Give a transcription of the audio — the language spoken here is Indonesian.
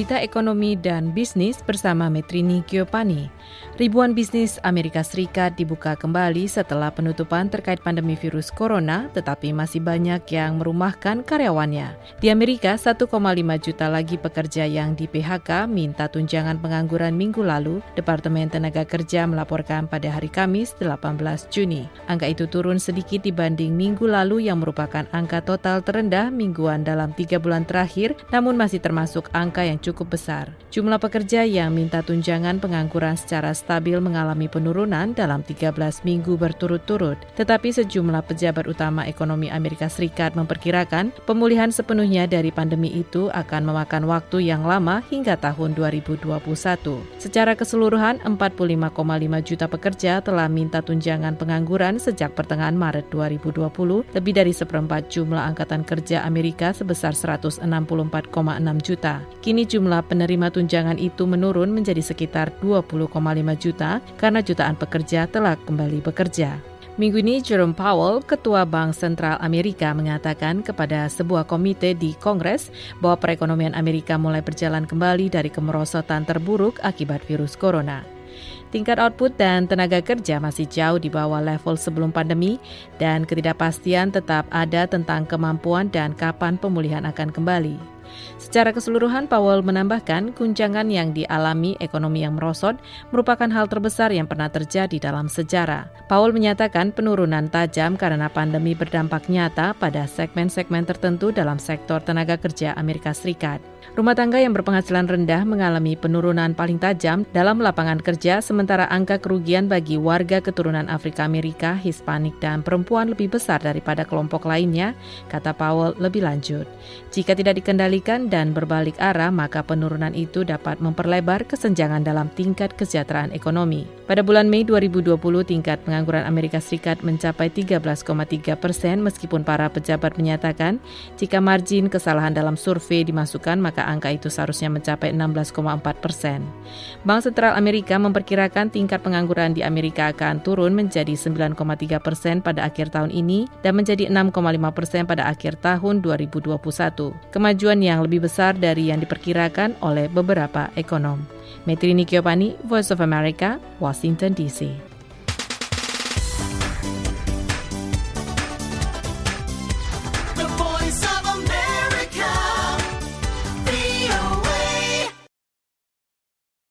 Berita ekonomi dan bisnis bersama Metrini Giopani. Ribuan bisnis Amerika Serikat dibuka kembali setelah penutupan terkait pandemi virus corona, tetapi masih banyak yang merumahkan karyawannya. Di Amerika, 1,5 juta lagi pekerja yang di PHK minta tunjangan pengangguran minggu lalu, Departemen Tenaga Kerja melaporkan pada hari Kamis 18 Juni. Angka itu turun sedikit dibanding minggu lalu yang merupakan angka total terendah mingguan dalam tiga bulan terakhir, namun masih termasuk angka yang cukup besar. Jumlah pekerja yang minta tunjangan pengangguran secara stabil mengalami penurunan dalam 13 minggu berturut-turut. Tetapi sejumlah pejabat utama ekonomi Amerika Serikat memperkirakan pemulihan sepenuhnya dari pandemi itu akan memakan waktu yang lama hingga tahun 2021. Secara keseluruhan, 45,5 juta pekerja telah minta tunjangan pengangguran sejak pertengahan Maret 2020, lebih dari seperempat jumlah angkatan kerja Amerika sebesar 164,6 juta. Kini jumlah penerima tunjangan itu menurun menjadi sekitar 20,5 juta karena jutaan pekerja telah kembali bekerja. Minggu ini Jerome Powell, Ketua Bank Sentral Amerika mengatakan kepada sebuah komite di Kongres bahwa perekonomian Amerika mulai berjalan kembali dari kemerosotan terburuk akibat virus corona. Tingkat output dan tenaga kerja masih jauh di bawah level sebelum pandemi dan ketidakpastian tetap ada tentang kemampuan dan kapan pemulihan akan kembali. Secara keseluruhan, Powell menambahkan guncangan yang dialami ekonomi yang merosot merupakan hal terbesar yang pernah terjadi dalam sejarah. Powell menyatakan penurunan tajam karena pandemi berdampak nyata pada segmen-segmen tertentu dalam sektor tenaga kerja Amerika Serikat. Rumah tangga yang berpenghasilan rendah mengalami penurunan paling tajam dalam lapangan kerja, sementara angka kerugian bagi warga keturunan Afrika Amerika, Hispanik, dan perempuan lebih besar daripada kelompok lainnya, kata Powell lebih lanjut. Jika tidak dikendalikan dan berbalik arah, maka penurunan itu dapat memperlebar kesenjangan dalam tingkat kesejahteraan ekonomi. Pada bulan Mei 2020, tingkat pengangguran Amerika Serikat mencapai 13,3 persen, meskipun para pejabat menyatakan jika margin kesalahan dalam survei dimasukkan, maka maka angka itu seharusnya mencapai 16,4 persen. Bank Sentral Amerika memperkirakan tingkat pengangguran di Amerika akan turun menjadi 9,3 persen pada akhir tahun ini dan menjadi 6,5 persen pada akhir tahun 2021. Kemajuan yang lebih besar dari yang diperkirakan oleh beberapa ekonom. Metrini Kiopani, Voice of America, Washington DC.